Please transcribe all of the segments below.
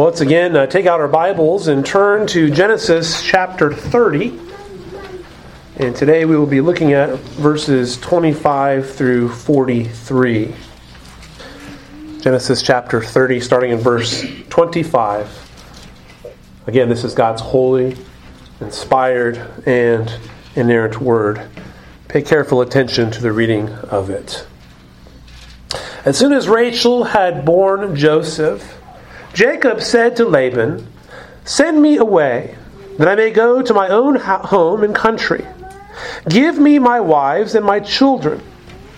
Well, let's again uh, take out our Bibles and turn to Genesis chapter 30. And today we will be looking at verses 25 through 43. Genesis chapter 30, starting in verse 25. Again, this is God's holy, inspired, and inerrant word. Pay careful attention to the reading of it. As soon as Rachel had borne Joseph, Jacob said to Laban, Send me away, that I may go to my own home and country. Give me my wives and my children,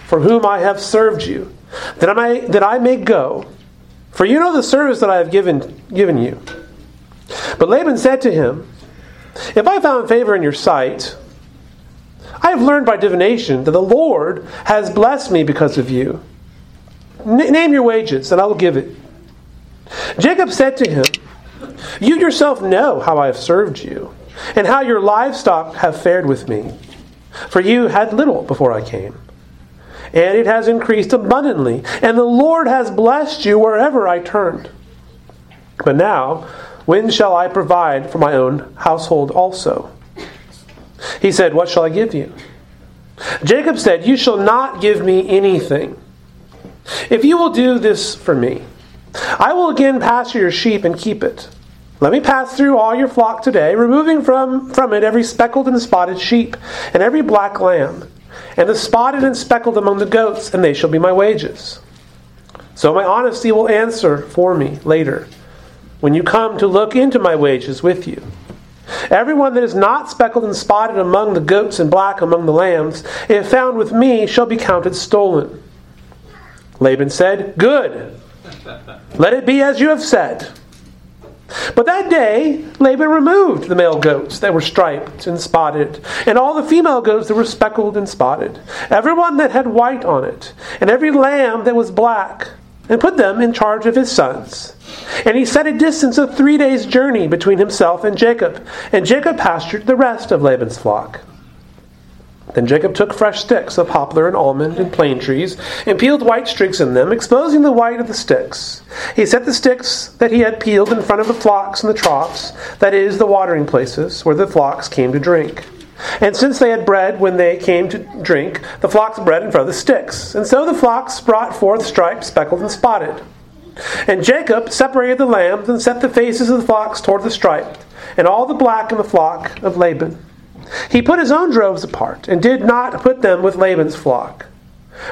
for whom I have served you, that I may, that I may go. For you know the service that I have given, given you. But Laban said to him, If I found favor in your sight, I have learned by divination that the Lord has blessed me because of you. N- name your wages, and I will give it. Jacob said to him, You yourself know how I have served you, and how your livestock have fared with me. For you had little before I came, and it has increased abundantly, and the Lord has blessed you wherever I turned. But now, when shall I provide for my own household also? He said, What shall I give you? Jacob said, You shall not give me anything. If you will do this for me, I will again pasture your sheep and keep it. Let me pass through all your flock today, removing from, from it every speckled and spotted sheep, and every black lamb, and the spotted and speckled among the goats, and they shall be my wages. So my honesty will answer for me later, when you come to look into my wages with you. Everyone that is not speckled and spotted among the goats and black among the lambs, if found with me, shall be counted stolen. Laban said, Good. Let it be as you have said. But that day, Laban removed the male goats that were striped and spotted, and all the female goats that were speckled and spotted, every one that had white on it, and every lamb that was black, and put them in charge of his sons. And he set a distance of three days' journey between himself and Jacob, and Jacob pastured the rest of Laban's flock. Then Jacob took fresh sticks of poplar and almond and plane trees, and peeled white streaks in them, exposing the white of the sticks. He set the sticks that he had peeled in front of the flocks and the troughs, that is, the watering places, where the flocks came to drink. And since they had bred when they came to drink, the flocks bred in front of the sticks. And so the flocks brought forth striped, speckled, and spotted. And Jacob separated the lambs and set the faces of the flocks toward the striped, and all the black in the flock of Laban. He put his own droves apart, and did not put them with Laban's flock.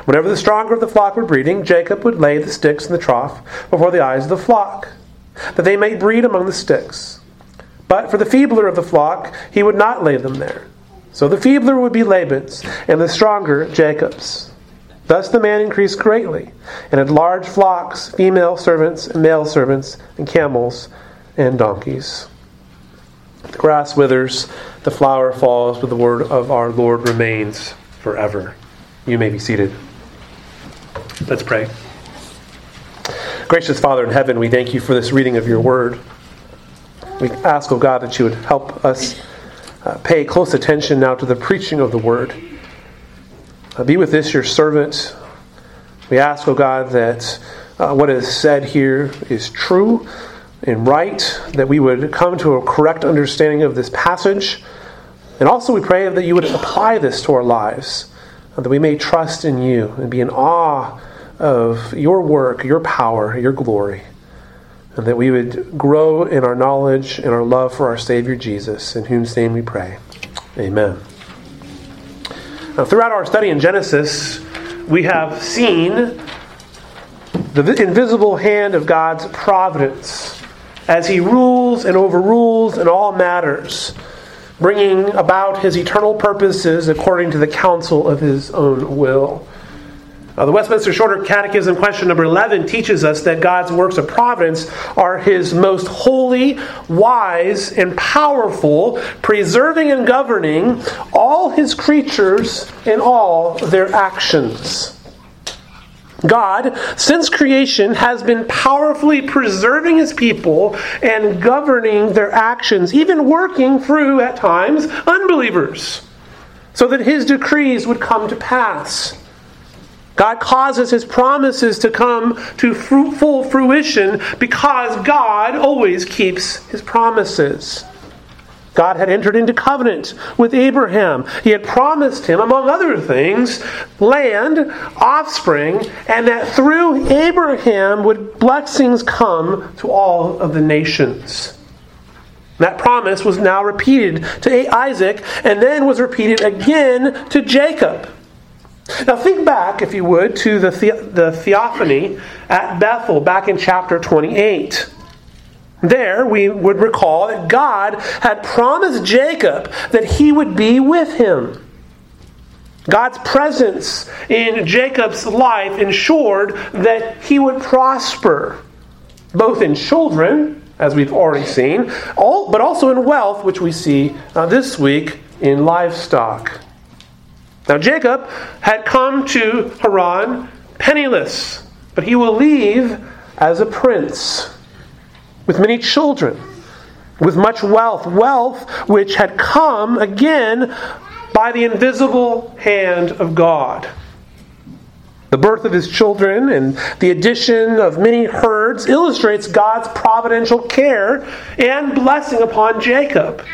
Whenever the stronger of the flock were breeding, Jacob would lay the sticks in the trough before the eyes of the flock, that they might breed among the sticks. But for the feebler of the flock, he would not lay them there. So the feebler would be Laban's, and the stronger Jacob's. Thus the man increased greatly, and had large flocks, female servants and male servants, and camels and donkeys. The grass withers, the flower falls, but the word of our Lord remains forever. You may be seated. Let's pray. Gracious Father in heaven, we thank you for this reading of your word. We ask, O oh God, that you would help us uh, pay close attention now to the preaching of the word. Uh, be with this, your servant. We ask, O oh God, that uh, what is said here is true and right, that we would come to a correct understanding of this passage. And also, we pray that you would apply this to our lives, that we may trust in you and be in awe of your work, your power, your glory, and that we would grow in our knowledge and our love for our Savior Jesus, in whose name we pray. Amen. Now, throughout our study in Genesis, we have seen the invisible hand of God's providence as he rules and overrules in all matters, bringing about his eternal purposes according to the counsel of his own will. Now, the Westminster Shorter Catechism, question number 11, teaches us that God's works of providence are his most holy, wise, and powerful, preserving and governing all his creatures in all their actions. God, since creation, has been powerfully preserving his people and governing their actions, even working through, at times, unbelievers, so that his decrees would come to pass. God causes his promises to come to fruitful fruition because God always keeps his promises. God had entered into covenant with Abraham. He had promised him, among other things, land, offspring, and that through Abraham would blessings come to all of the nations. That promise was now repeated to Isaac and then was repeated again to Jacob. Now, think back, if you would, to the, the, the theophany at Bethel back in chapter 28. There, we would recall that God had promised Jacob that he would be with him. God's presence in Jacob's life ensured that he would prosper, both in children, as we've already seen, but also in wealth, which we see uh, this week in livestock. Now, Jacob had come to Haran penniless, but he will leave as a prince with many children, with much wealth, wealth which had come again by the invisible hand of God. The birth of his children and the addition of many herds illustrates God's providential care and blessing upon Jacob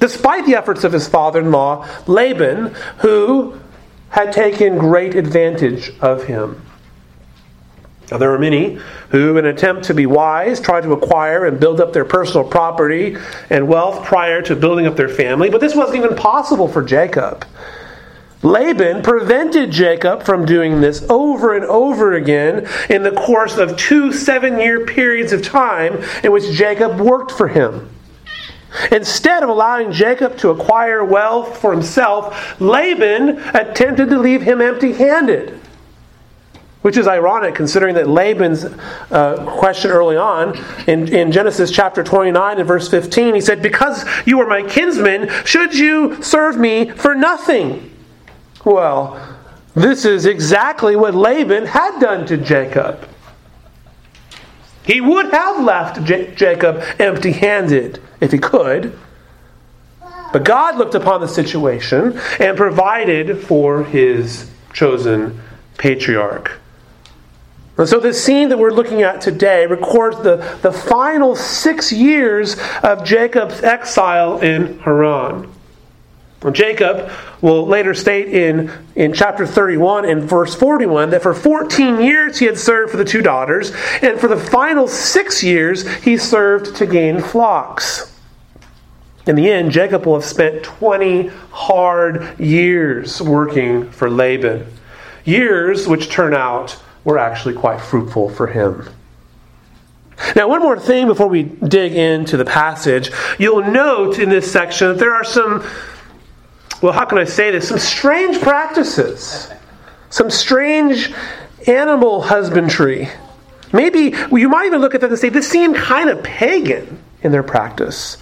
despite the efforts of his father in law, Laban, who had taken great advantage of him. Now, there are many who, in an attempt to be wise, try to acquire and build up their personal property and wealth prior to building up their family, but this wasn't even possible for Jacob. Laban prevented Jacob from doing this over and over again in the course of two seven year periods of time in which Jacob worked for him. Instead of allowing Jacob to acquire wealth for himself, Laban attempted to leave him empty handed. Which is ironic considering that Laban's uh, question early on in, in Genesis chapter 29 and verse 15, he said, Because you are my kinsman, should you serve me for nothing? Well, this is exactly what Laban had done to Jacob. He would have left J- Jacob empty handed if he could. But God looked upon the situation and provided for his chosen patriarch. And so, the scene that we're looking at today records the, the final six years of Jacob's exile in Haran. Well, Jacob will later state in, in chapter 31 and verse 41 that for 14 years he had served for the two daughters, and for the final six years he served to gain flocks. In the end, Jacob will have spent 20 hard years working for Laban. Years which turn out were actually quite fruitful for him. Now, one more thing before we dig into the passage. You'll note in this section that there are some well, how can I say this? Some strange practices, some strange animal husbandry. Maybe you might even look at that and say this seemed kind of pagan in their practice.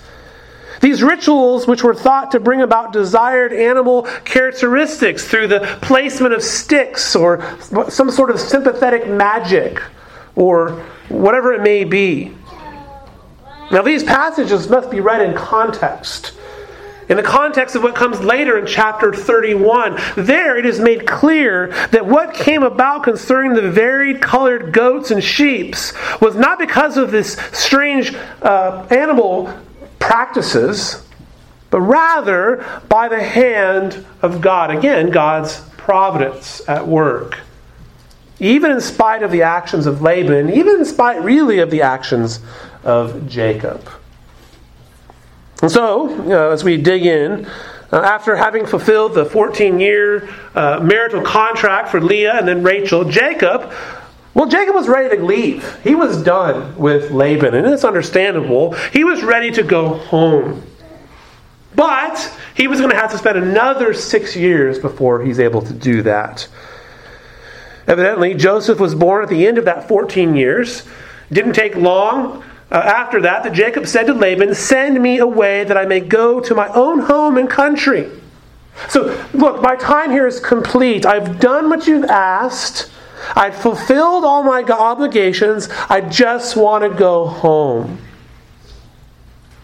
These rituals, which were thought to bring about desired animal characteristics through the placement of sticks or some sort of sympathetic magic or whatever it may be. Now, these passages must be read in context in the context of what comes later in chapter 31, there it is made clear that what came about concerning the varied colored goats and sheep was not because of this strange uh, animal practices, but rather by the hand of God. Again, God's providence at work. Even in spite of the actions of Laban, even in spite really of the actions of Jacob. And so, uh, as we dig in, uh, after having fulfilled the 14 year uh, marital contract for Leah and then Rachel, Jacob, well, Jacob was ready to leave. He was done with Laban, and it's understandable. He was ready to go home. But he was going to have to spend another six years before he's able to do that. Evidently, Joseph was born at the end of that 14 years. Didn't take long uh, after that, that Jacob said to Laban, Send me away that I may go to my own home and country. So, look, my time here is complete. I've done what you've asked. I've fulfilled all my obligations. I just want to go home.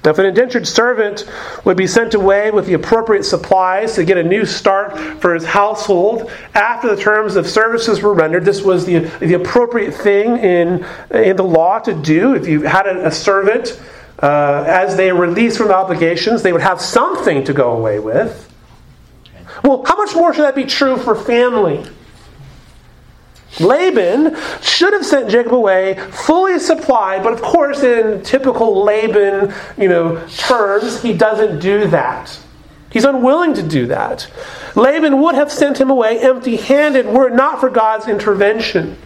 Now, if an indentured servant would be sent away with the appropriate supplies to get a new start for his household after the terms of services were rendered, this was the, the appropriate thing in, in the law to do. If you had a, a servant, uh, as they released from obligations, they would have something to go away with. Well, how much more should that be true for family? Laban should have sent Jacob away fully supplied, but of course, in typical Laban, you know, terms, he doesn't do that. He's unwilling to do that. Laban would have sent him away empty-handed were it not for God's intervention.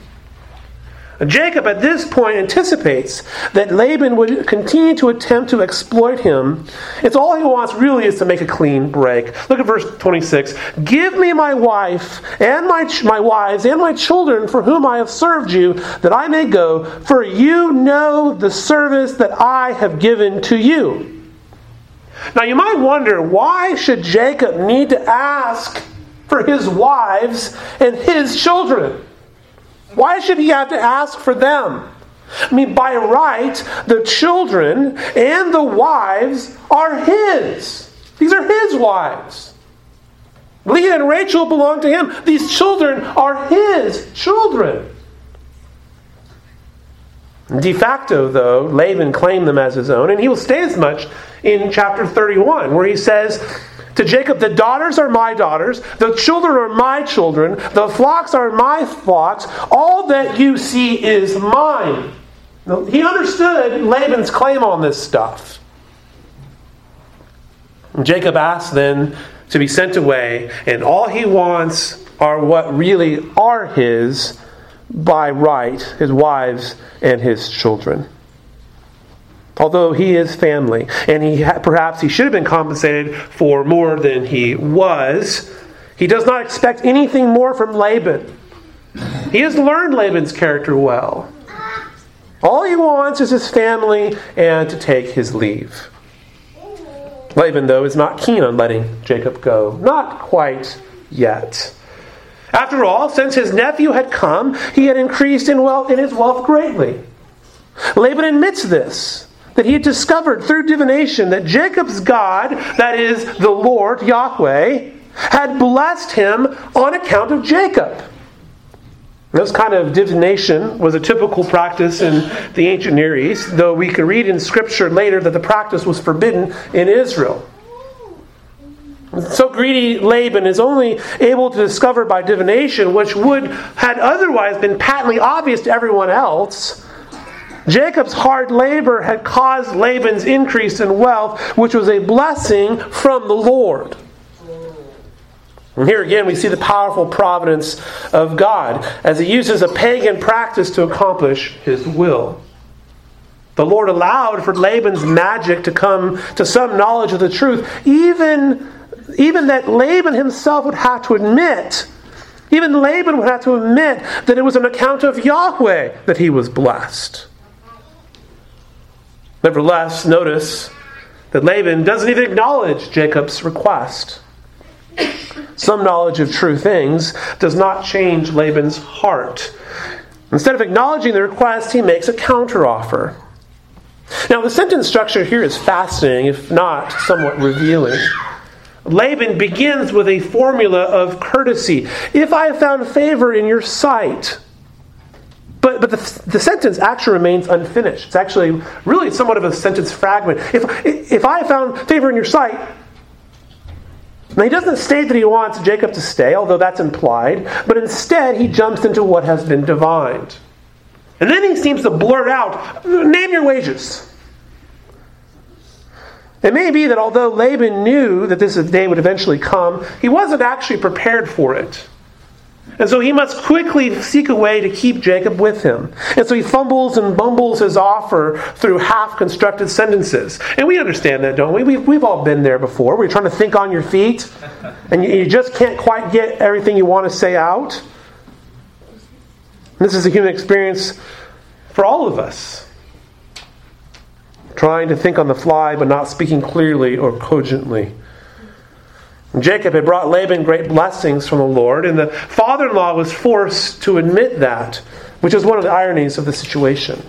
Jacob at this point anticipates that Laban would continue to attempt to exploit him. It's all he wants really is to make a clean break. Look at verse 26. Give me my wife and my, my wives and my children for whom I have served you, that I may go, for you know the service that I have given to you. Now you might wonder why should Jacob need to ask for his wives and his children? Why should he have to ask for them? I mean, by right, the children and the wives are his. These are his wives. Leah and Rachel belong to him. These children are his children. De facto, though, Laban claimed them as his own, and he will say as much in chapter 31, where he says, to Jacob, the daughters are my daughters, the children are my children, the flocks are my flocks, all that you see is mine. He understood Laban's claim on this stuff. Jacob asks then to be sent away, and all he wants are what really are his by right his wives and his children although he is family, and he ha- perhaps he should have been compensated for more than he was. He does not expect anything more from Laban. He has learned Laban's character well. All he wants is his family and to take his leave. Laban, though, is not keen on letting Jacob go. Not quite yet. After all, since his nephew had come, he had increased in wealth in his wealth greatly. Laban admits this that he had discovered through divination that Jacob's God, that is the Lord, Yahweh, had blessed him on account of Jacob. This kind of divination was a typical practice in the ancient Near East, though we can read in Scripture later that the practice was forbidden in Israel. So greedy Laban is only able to discover by divination, which would had otherwise been patently obvious to everyone else, Jacob's hard labor had caused Laban's increase in wealth, which was a blessing from the Lord. And here again, we see the powerful providence of God as He uses a pagan practice to accomplish His will. The Lord allowed for Laban's magic to come to some knowledge of the truth, even, even that Laban himself would have to admit, even Laban would have to admit that it was an account of Yahweh that he was blessed. Nevertheless, notice that Laban doesn't even acknowledge Jacob's request. Some knowledge of true things does not change Laban's heart. Instead of acknowledging the request, he makes a counteroffer. Now, the sentence structure here is fascinating, if not somewhat revealing. Laban begins with a formula of courtesy. If I have found favor in your sight, but, but the, the sentence actually remains unfinished. It's actually really somewhat of a sentence fragment. If, if I have found favor in your sight, now he doesn't state that he wants Jacob to stay, although that's implied, but instead he jumps into what has been divined. And then he seems to blurt out, Name your wages. It may be that although Laban knew that this day would eventually come, he wasn't actually prepared for it. And so he must quickly seek a way to keep Jacob with him. And so he fumbles and bumbles his offer through half constructed sentences. And we understand that, don't we? We've, we've all been there before. We're trying to think on your feet, and you, you just can't quite get everything you want to say out. This is a human experience for all of us. Trying to think on the fly, but not speaking clearly or cogently. Jacob had brought Laban great blessings from the Lord, and the father in law was forced to admit that, which is one of the ironies of the situation.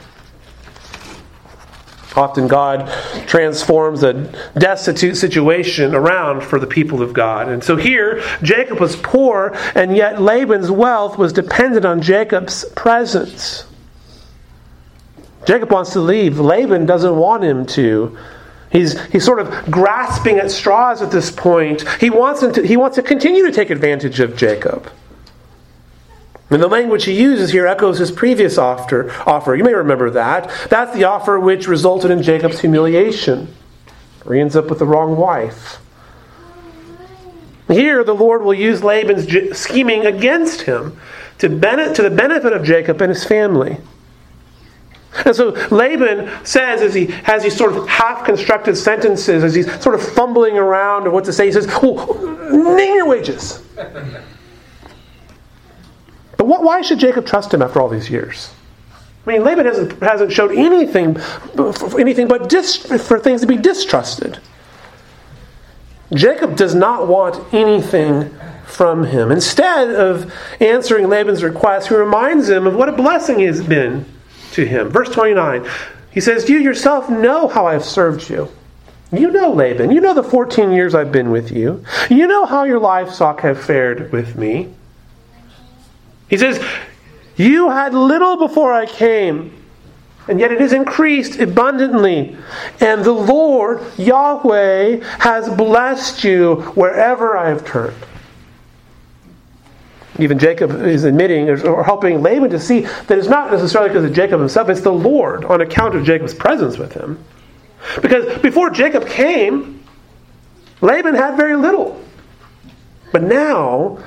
Often God transforms a destitute situation around for the people of God. And so here, Jacob was poor, and yet Laban's wealth was dependent on Jacob's presence. Jacob wants to leave. Laban doesn't want him to. He's, he's sort of grasping at straws at this point. He wants, him to, he wants to continue to take advantage of Jacob. And the language he uses here echoes his previous offer, offer. You may remember that. That's the offer which resulted in Jacob's humiliation, he ends up with the wrong wife. Here, the Lord will use Laban's scheming against him to, benefit, to the benefit of Jacob and his family. And so Laban says, as he has these sort of half constructed sentences, as he's sort of fumbling around of what to say, he says, Well, name your wages. But what, why should Jacob trust him after all these years? I mean, Laban hasn't, hasn't showed anything, anything but dis, for things to be distrusted. Jacob does not want anything from him. Instead of answering Laban's request, he reminds him of what a blessing he has been to him. Verse 29, he says, You yourself know how I have served you. You know Laban. You know the 14 years I've been with you. You know how your livestock have fared with me. He says, You had little before I came, and yet it has increased abundantly. And the Lord, Yahweh, has blessed you wherever I have turned. Even Jacob is admitting or helping Laban to see that it's not necessarily because of Jacob himself, it's the Lord on account of Jacob's presence with him. Because before Jacob came, Laban had very little. But now,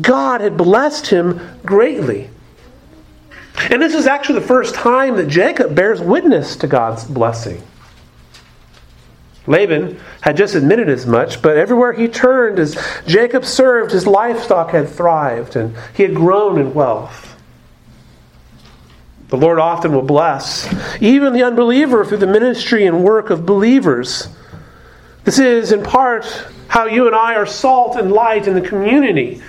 God had blessed him greatly. And this is actually the first time that Jacob bears witness to God's blessing. Laban had just admitted as much, but everywhere he turned, as Jacob served, his livestock had thrived and he had grown in wealth. The Lord often will bless even the unbeliever through the ministry and work of believers. This is, in part, how you and I are salt and light in the community.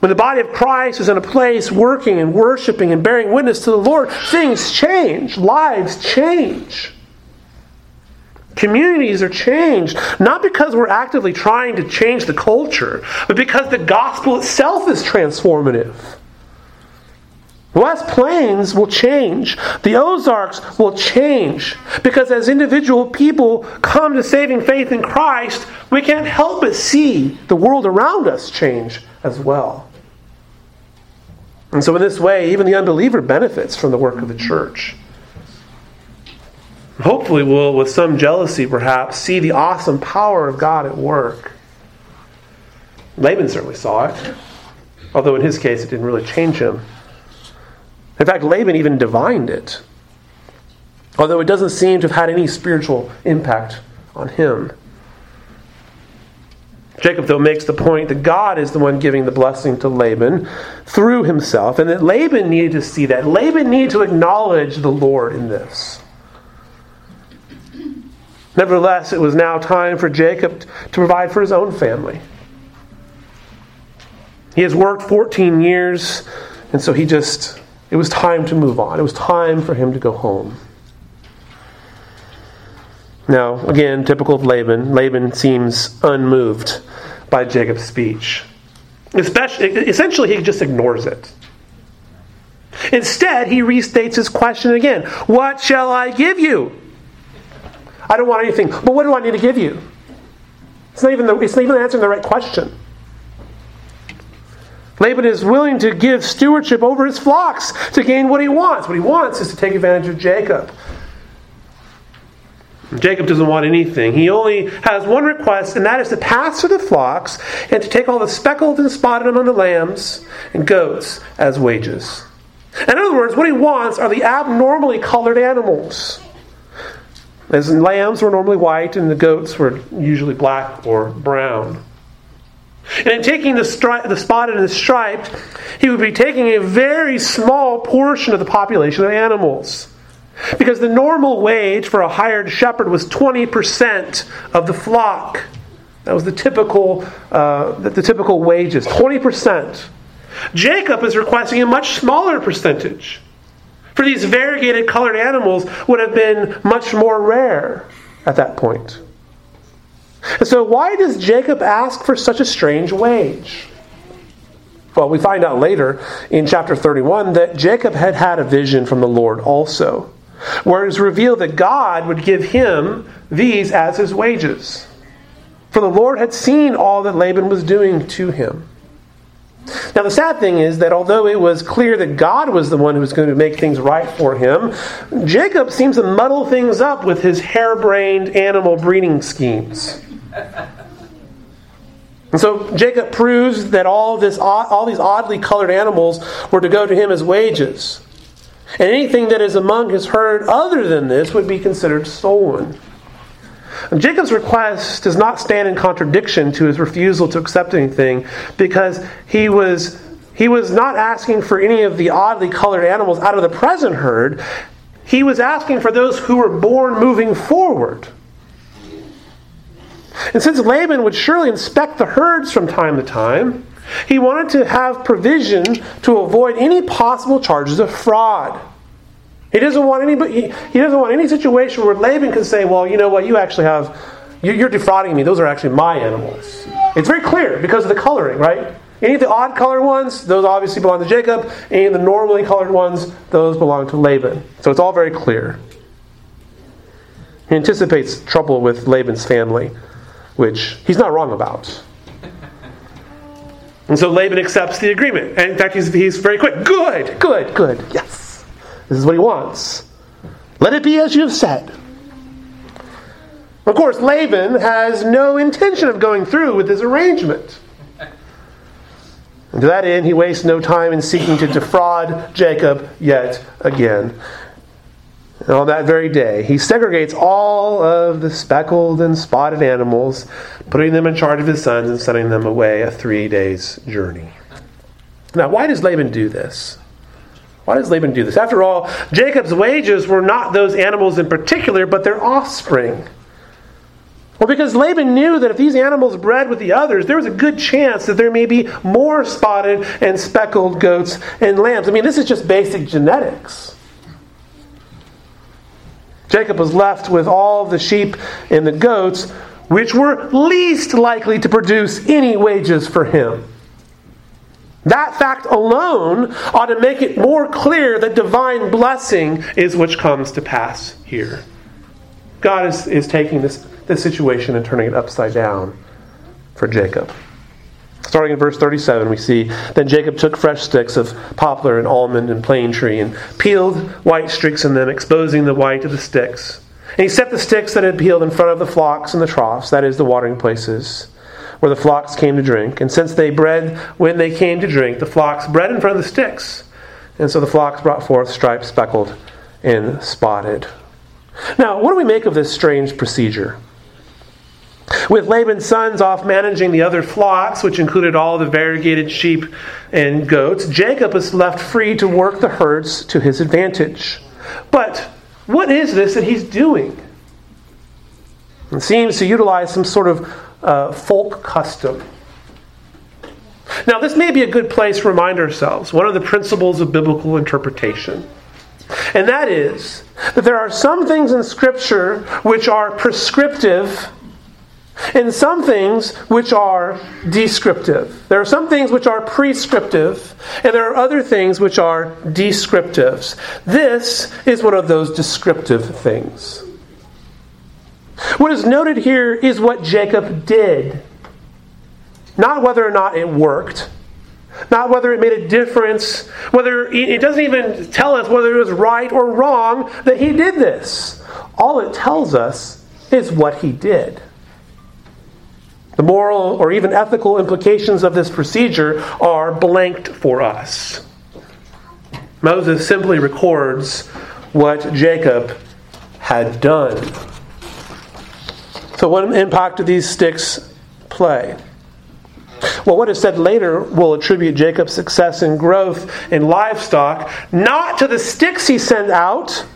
When the body of Christ is in a place working and worshiping and bearing witness to the Lord, things change, lives change. Communities are changed, not because we're actively trying to change the culture, but because the gospel itself is transformative. West Plains will change. The Ozarks will change. Because as individual people come to saving faith in Christ, we can't help but see the world around us change as well. And so, in this way, even the unbeliever benefits from the work of the church. Hopefully, we'll, with some jealousy perhaps, see the awesome power of God at work. Laban certainly saw it, although in his case it didn't really change him. In fact, Laban even divined it, although it doesn't seem to have had any spiritual impact on him. Jacob, though, makes the point that God is the one giving the blessing to Laban through himself, and that Laban needed to see that. Laban needed to acknowledge the Lord in this. Nevertheless, it was now time for Jacob to provide for his own family. He has worked 14 years, and so he just, it was time to move on. It was time for him to go home. Now, again, typical of Laban, Laban seems unmoved by Jacob's speech. Especially, essentially, he just ignores it. Instead, he restates his question again What shall I give you? I don't want anything. But what do I need to give you? It's not even, the, it's not even answering the right question. Laban is willing to give stewardship over his flocks to gain what he wants. What he wants is to take advantage of Jacob. Jacob doesn't want anything. He only has one request, and that is to pass through the flocks and to take all the speckled and spotted among the lambs and goats as wages. In other words, what he wants are the abnormally colored animals. As lambs were normally white and the goats were usually black or brown. And in taking the, stri- the spotted and the striped, he would be taking a very small portion of the population of animals. Because the normal wage for a hired shepherd was 20% of the flock. That was the typical, uh, the, the typical wages, 20%. Jacob is requesting a much smaller percentage. For these variegated colored animals would have been much more rare at that point. And so, why does Jacob ask for such a strange wage? Well, we find out later in chapter 31 that Jacob had had a vision from the Lord also, where it is revealed that God would give him these as his wages. For the Lord had seen all that Laban was doing to him. Now, the sad thing is that although it was clear that God was the one who was going to make things right for him, Jacob seems to muddle things up with his harebrained animal breeding schemes. And so Jacob proves that all, this, all these oddly colored animals were to go to him as wages. And anything that is among his herd other than this would be considered stolen. Jacob's request does not stand in contradiction to his refusal to accept anything because he was, he was not asking for any of the oddly colored animals out of the present herd. He was asking for those who were born moving forward. And since Laban would surely inspect the herds from time to time, he wanted to have provision to avoid any possible charges of fraud. He doesn't want anybody, he doesn't want any situation where Laban can say, well, you know what, you actually have, you're defrauding me. Those are actually my animals. It's very clear because of the coloring, right? Any of the odd colored ones, those obviously belong to Jacob. Any of the normally colored ones, those belong to Laban. So it's all very clear. He anticipates trouble with Laban's family which he's not wrong about. And so Laban accepts the agreement. And in fact, he's, he's very quick. Good, good, good. Yes. This is what he wants. Let it be as you have said. Of course, Laban has no intention of going through with this arrangement. And to that end, he wastes no time in seeking to defraud Jacob yet again. And on that very day, he segregates all of the speckled and spotted animals, putting them in charge of his sons and sending them away a three days' journey. Now, why does Laban do this? Why does Laban do this? After all, Jacob's wages were not those animals in particular, but their offspring. Well, because Laban knew that if these animals bred with the others, there was a good chance that there may be more spotted and speckled goats and lambs. I mean, this is just basic genetics. Jacob was left with all the sheep and the goats, which were least likely to produce any wages for him. That fact alone ought to make it more clear that divine blessing is which comes to pass here. God is, is taking this, this situation and turning it upside down for Jacob. Starting in verse 37, we see Then Jacob took fresh sticks of poplar and almond and plane tree and peeled white streaks in them, exposing the white of the sticks. And he set the sticks that had peeled in front of the flocks and the troughs, that is, the watering places, where the flocks came to drink. And since they bred when they came to drink, the flocks bred in front of the sticks. And so the flocks brought forth striped, speckled, and spotted. Now, what do we make of this strange procedure? With Laban's sons off managing the other flocks, which included all the variegated sheep and goats, Jacob is left free to work the herds to his advantage. But what is this that he's doing? It seems to utilize some sort of uh, folk custom. Now, this may be a good place to remind ourselves one of the principles of biblical interpretation. And that is that there are some things in Scripture which are prescriptive and some things which are descriptive. There are some things which are prescriptive, and there are other things which are descriptives. This is one of those descriptive things. What is noted here is what Jacob did, not whether or not it worked. Not whether it made a difference, whether it doesn't even tell us whether it was right or wrong that he did this. All it tells us is what he did. The moral or even ethical implications of this procedure are blanked for us. Moses simply records what Jacob had done. So, what impact do these sticks play? Well, what is said later will attribute Jacob's success and growth in livestock not to the sticks he sent out,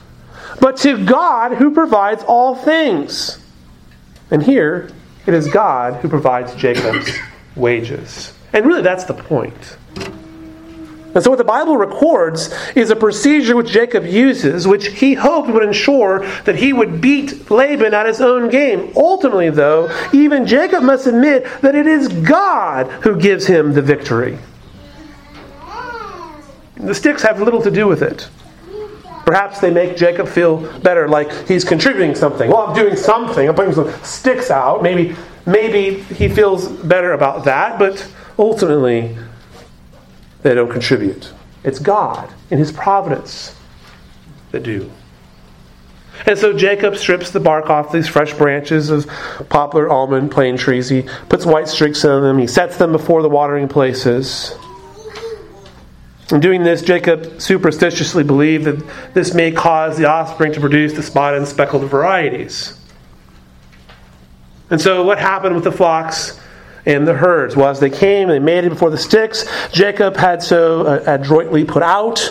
but to God who provides all things. And here, it is God who provides Jacob's wages. And really, that's the point. And so, what the Bible records is a procedure which Jacob uses, which he hoped would ensure that he would beat Laban at his own game. Ultimately, though, even Jacob must admit that it is God who gives him the victory. The sticks have little to do with it. Perhaps they make Jacob feel better, like he's contributing something. Well, I'm doing something. I'm putting some sticks out. Maybe, maybe he feels better about that, but ultimately, they don't contribute. It's God in His providence that do. And so Jacob strips the bark off these fresh branches of poplar, almond, plane trees. He puts white streaks on them. He sets them before the watering places. In doing this, Jacob superstitiously believed that this may cause the offspring to produce the spotted and speckled varieties. And so, what happened with the flocks and the herds? Well, as they came, they made it before the sticks. Jacob had so uh, adroitly put out.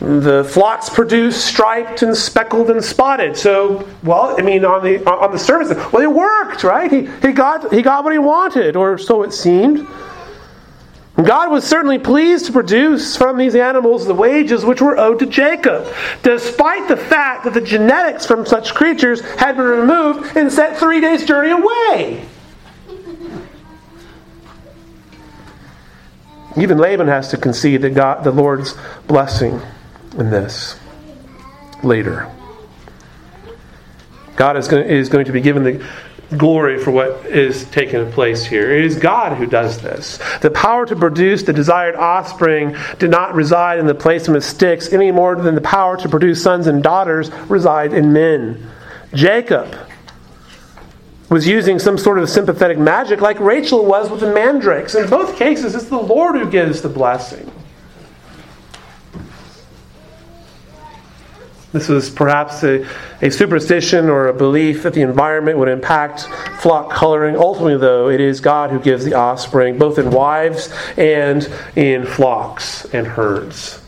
The flocks produced striped and speckled and spotted. So, well, I mean, on the on the surface, well, it worked, right? He, he got he got what he wanted, or so it seemed. God was certainly pleased to produce from these animals the wages which were owed to Jacob, despite the fact that the genetics from such creatures had been removed and sent three days' journey away. Even Laban has to concede that God, the Lord's blessing in this later. God is going, is going to be given the glory for what is taking place here. It is God who does this. The power to produce the desired offspring did not reside in the placement of sticks any more than the power to produce sons and daughters reside in men. Jacob was using some sort of sympathetic magic like Rachel was with the mandrakes. In both cases, it's the Lord who gives the blessing. This was perhaps a, a superstition or a belief that the environment would impact flock coloring. Ultimately, though, it is God who gives the offspring, both in wives and in flocks and herds.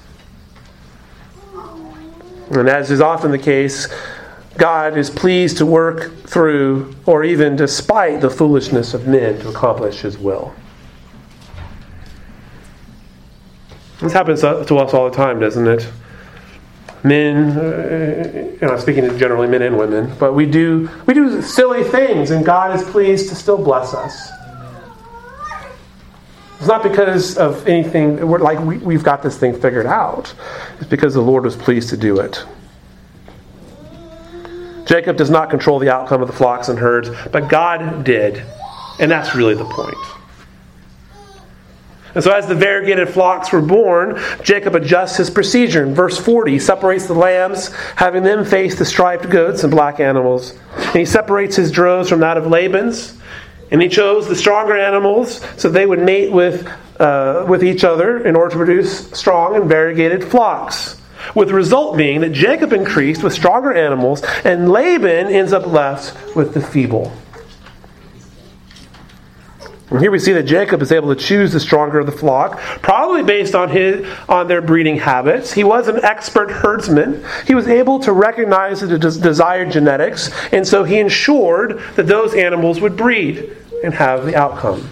And as is often the case, God is pleased to work through or even despite the foolishness of men to accomplish his will. This happens to us all the time, doesn't it? men, uh, I'm speaking generally men and women, but we do we do silly things, and God is pleased to still bless us. It's not because of anything. We're like we, we've got this thing figured out. It's because the Lord was pleased to do it. Jacob does not control the outcome of the flocks and herds, but God did, and that's really the point. And so, as the variegated flocks were born, Jacob adjusts his procedure. In verse 40, he separates the lambs, having them face the striped goats and black animals. And he separates his droves from that of Laban's. And he chose the stronger animals so they would mate with, uh, with each other in order to produce strong and variegated flocks. With the result being that Jacob increased with stronger animals, and Laban ends up left with the feeble. And here we see that Jacob is able to choose the stronger of the flock, probably based on his on their breeding habits. He was an expert herdsman. He was able to recognize the desired genetics, and so he ensured that those animals would breed and have the outcome.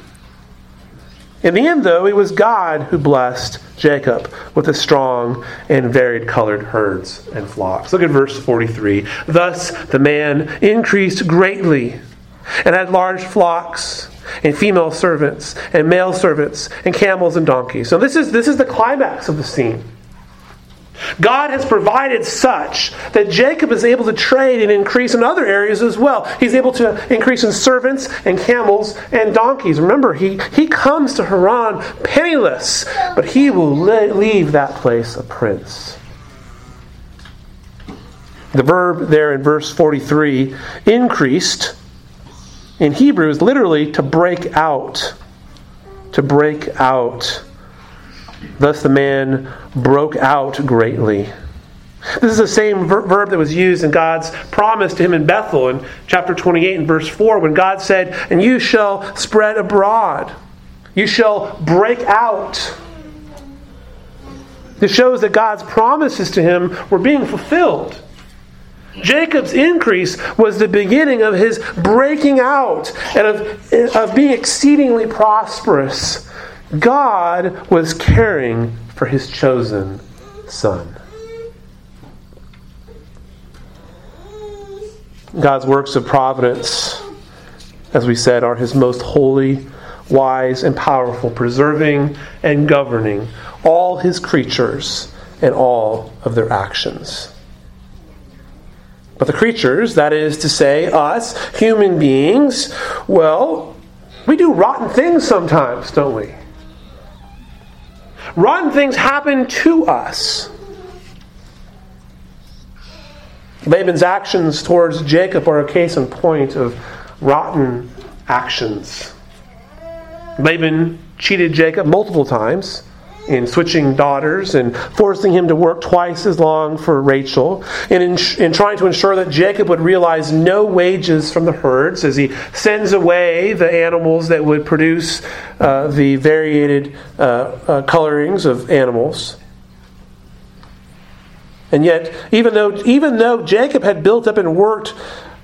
In the end, though, it was God who blessed Jacob with a strong and varied colored herds and flocks. Look at verse 43. Thus the man increased greatly and had large flocks and female servants and male servants and camels and donkeys. So this is this is the climax of the scene. God has provided such that Jacob is able to trade and increase in other areas as well. He's able to increase in servants and camels and donkeys. Remember, he, he comes to Haran penniless, but he will leave that place a prince. The verb there in verse 43 increased in Hebrew is literally to break out. To break out. Thus the man broke out greatly. This is the same ver- verb that was used in God's promise to him in Bethel in chapter 28 and verse 4 when God said, And you shall spread abroad, you shall break out. This shows that God's promises to him were being fulfilled. Jacob's increase was the beginning of his breaking out and of, of being exceedingly prosperous. God was caring for his chosen son. God's works of providence, as we said, are his most holy, wise, and powerful, preserving and governing all his creatures and all of their actions. But the creatures, that is to say, us, human beings, well, we do rotten things sometimes, don't we? Rotten things happen to us. Laban's actions towards Jacob are a case in point of rotten actions. Laban cheated Jacob multiple times in switching daughters and forcing him to work twice as long for Rachel, and in, in, trying to ensure that Jacob would realize no wages from the herds as he sends away the animals that would produce uh, the variated uh, uh, colorings of animals. And yet, even though, even though Jacob had built up and worked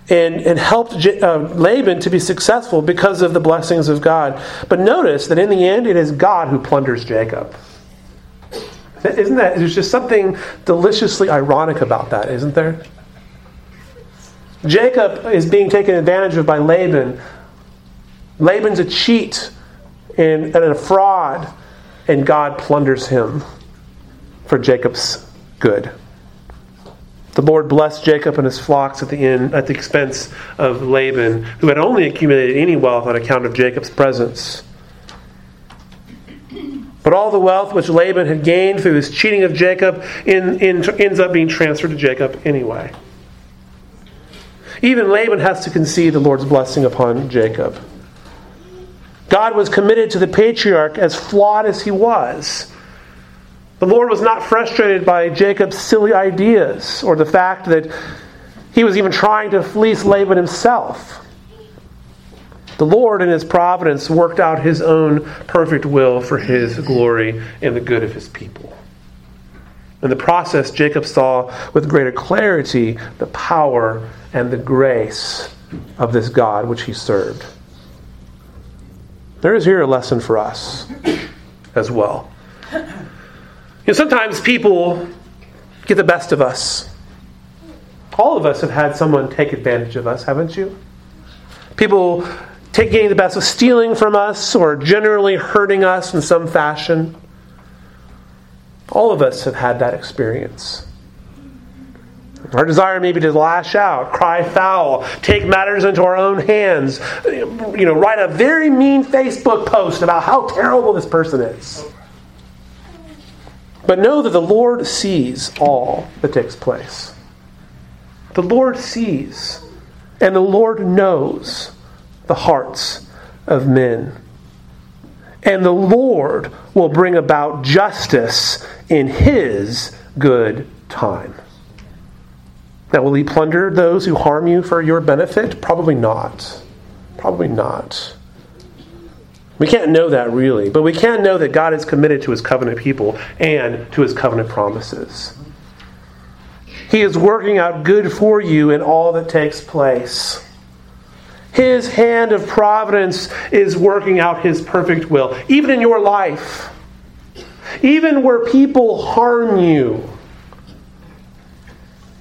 and, and helped J- uh, Laban to be successful because of the blessings of God, but notice that in the end, it is God who plunders Jacob. Isn't that, there's just something deliciously ironic about that, isn't there? Jacob is being taken advantage of by Laban. Laban's a cheat and, and a fraud, and God plunders him for Jacob's good. The Lord blessed Jacob and his flocks at the end at the expense of Laban, who had only accumulated any wealth on account of Jacob's presence. But all the wealth which Laban had gained through his cheating of Jacob in, in, ends up being transferred to Jacob anyway. Even Laban has to concede the Lord's blessing upon Jacob. God was committed to the patriarch as flawed as he was. The Lord was not frustrated by Jacob's silly ideas or the fact that he was even trying to fleece Laban himself. The Lord, in His providence, worked out His own perfect will for His glory and the good of His people. In the process, Jacob saw with greater clarity the power and the grace of this God which he served. There is here a lesson for us as well. You know, sometimes people get the best of us. All of us have had someone take advantage of us, haven't you? People taking the best of stealing from us or generally hurting us in some fashion. All of us have had that experience. Our desire may be to lash out, cry foul, take matters into our own hands, you know, write a very mean Facebook post about how terrible this person is. But know that the Lord sees all that takes place. The Lord sees, and the Lord knows the hearts of men. And the Lord will bring about justice in His good time. Now, will He plunder those who harm you for your benefit? Probably not. Probably not. We can't know that really, but we can know that God is committed to His covenant people and to His covenant promises. He is working out good for you in all that takes place. His hand of providence is working out His perfect will, even in your life. Even where people harm you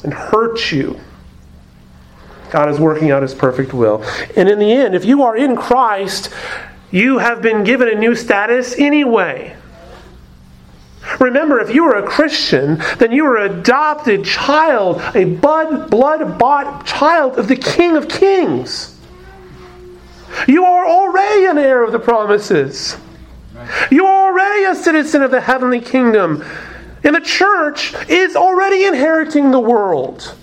and hurt you, God is working out His perfect will. And in the end, if you are in Christ, you have been given a new status anyway. Remember, if you are a Christian, then you are an adopted child, a blood bought child of the King of Kings. You are already an heir of the promises. You are already a citizen of the heavenly kingdom. And the church is already inheriting the world.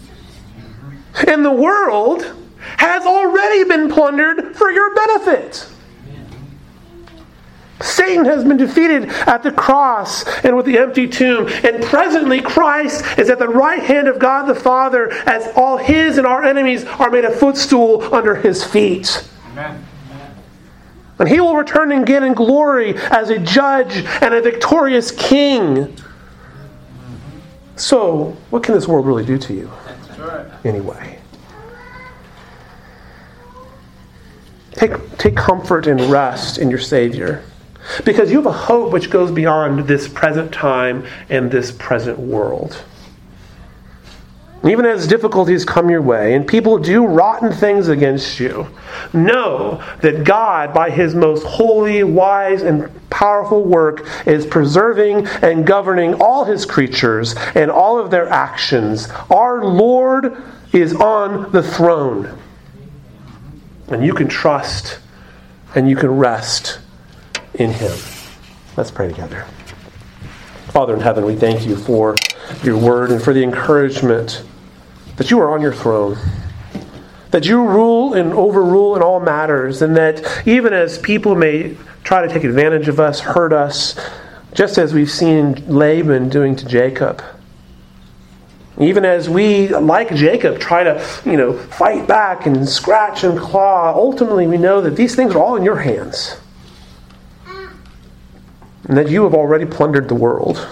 And the world has already been plundered for your benefit. Satan has been defeated at the cross and with the empty tomb. And presently, Christ is at the right hand of God the Father as all his and our enemies are made a footstool under his feet. Amen. And he will return again in glory as a judge and a victorious king. So, what can this world really do to you? Anyway. Take, take comfort and rest in your Savior. Because you have a hope which goes beyond this present time and this present world. Even as difficulties come your way and people do rotten things against you, know that God, by his most holy, wise, and powerful work, is preserving and governing all his creatures and all of their actions. Our Lord is on the throne. And you can trust and you can rest in him. Let's pray together. Father in heaven, we thank you for your word and for the encouragement that you are on your throne. That you rule and overrule in all matters, and that even as people may try to take advantage of us, hurt us, just as we've seen Laban doing to Jacob, even as we, like Jacob, try to, you know, fight back and scratch and claw, ultimately we know that these things are all in your hands. And that you have already plundered the world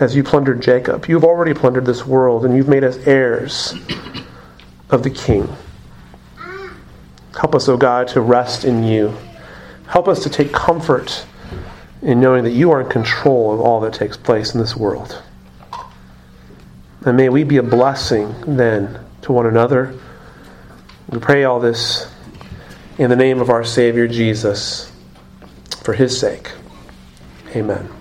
as you plundered Jacob. You've already plundered this world, and you've made us heirs of the King. Help us, O oh God, to rest in you. Help us to take comfort in knowing that you are in control of all that takes place in this world. And may we be a blessing then to one another. We pray all this in the name of our Savior Jesus, for his sake. Amen.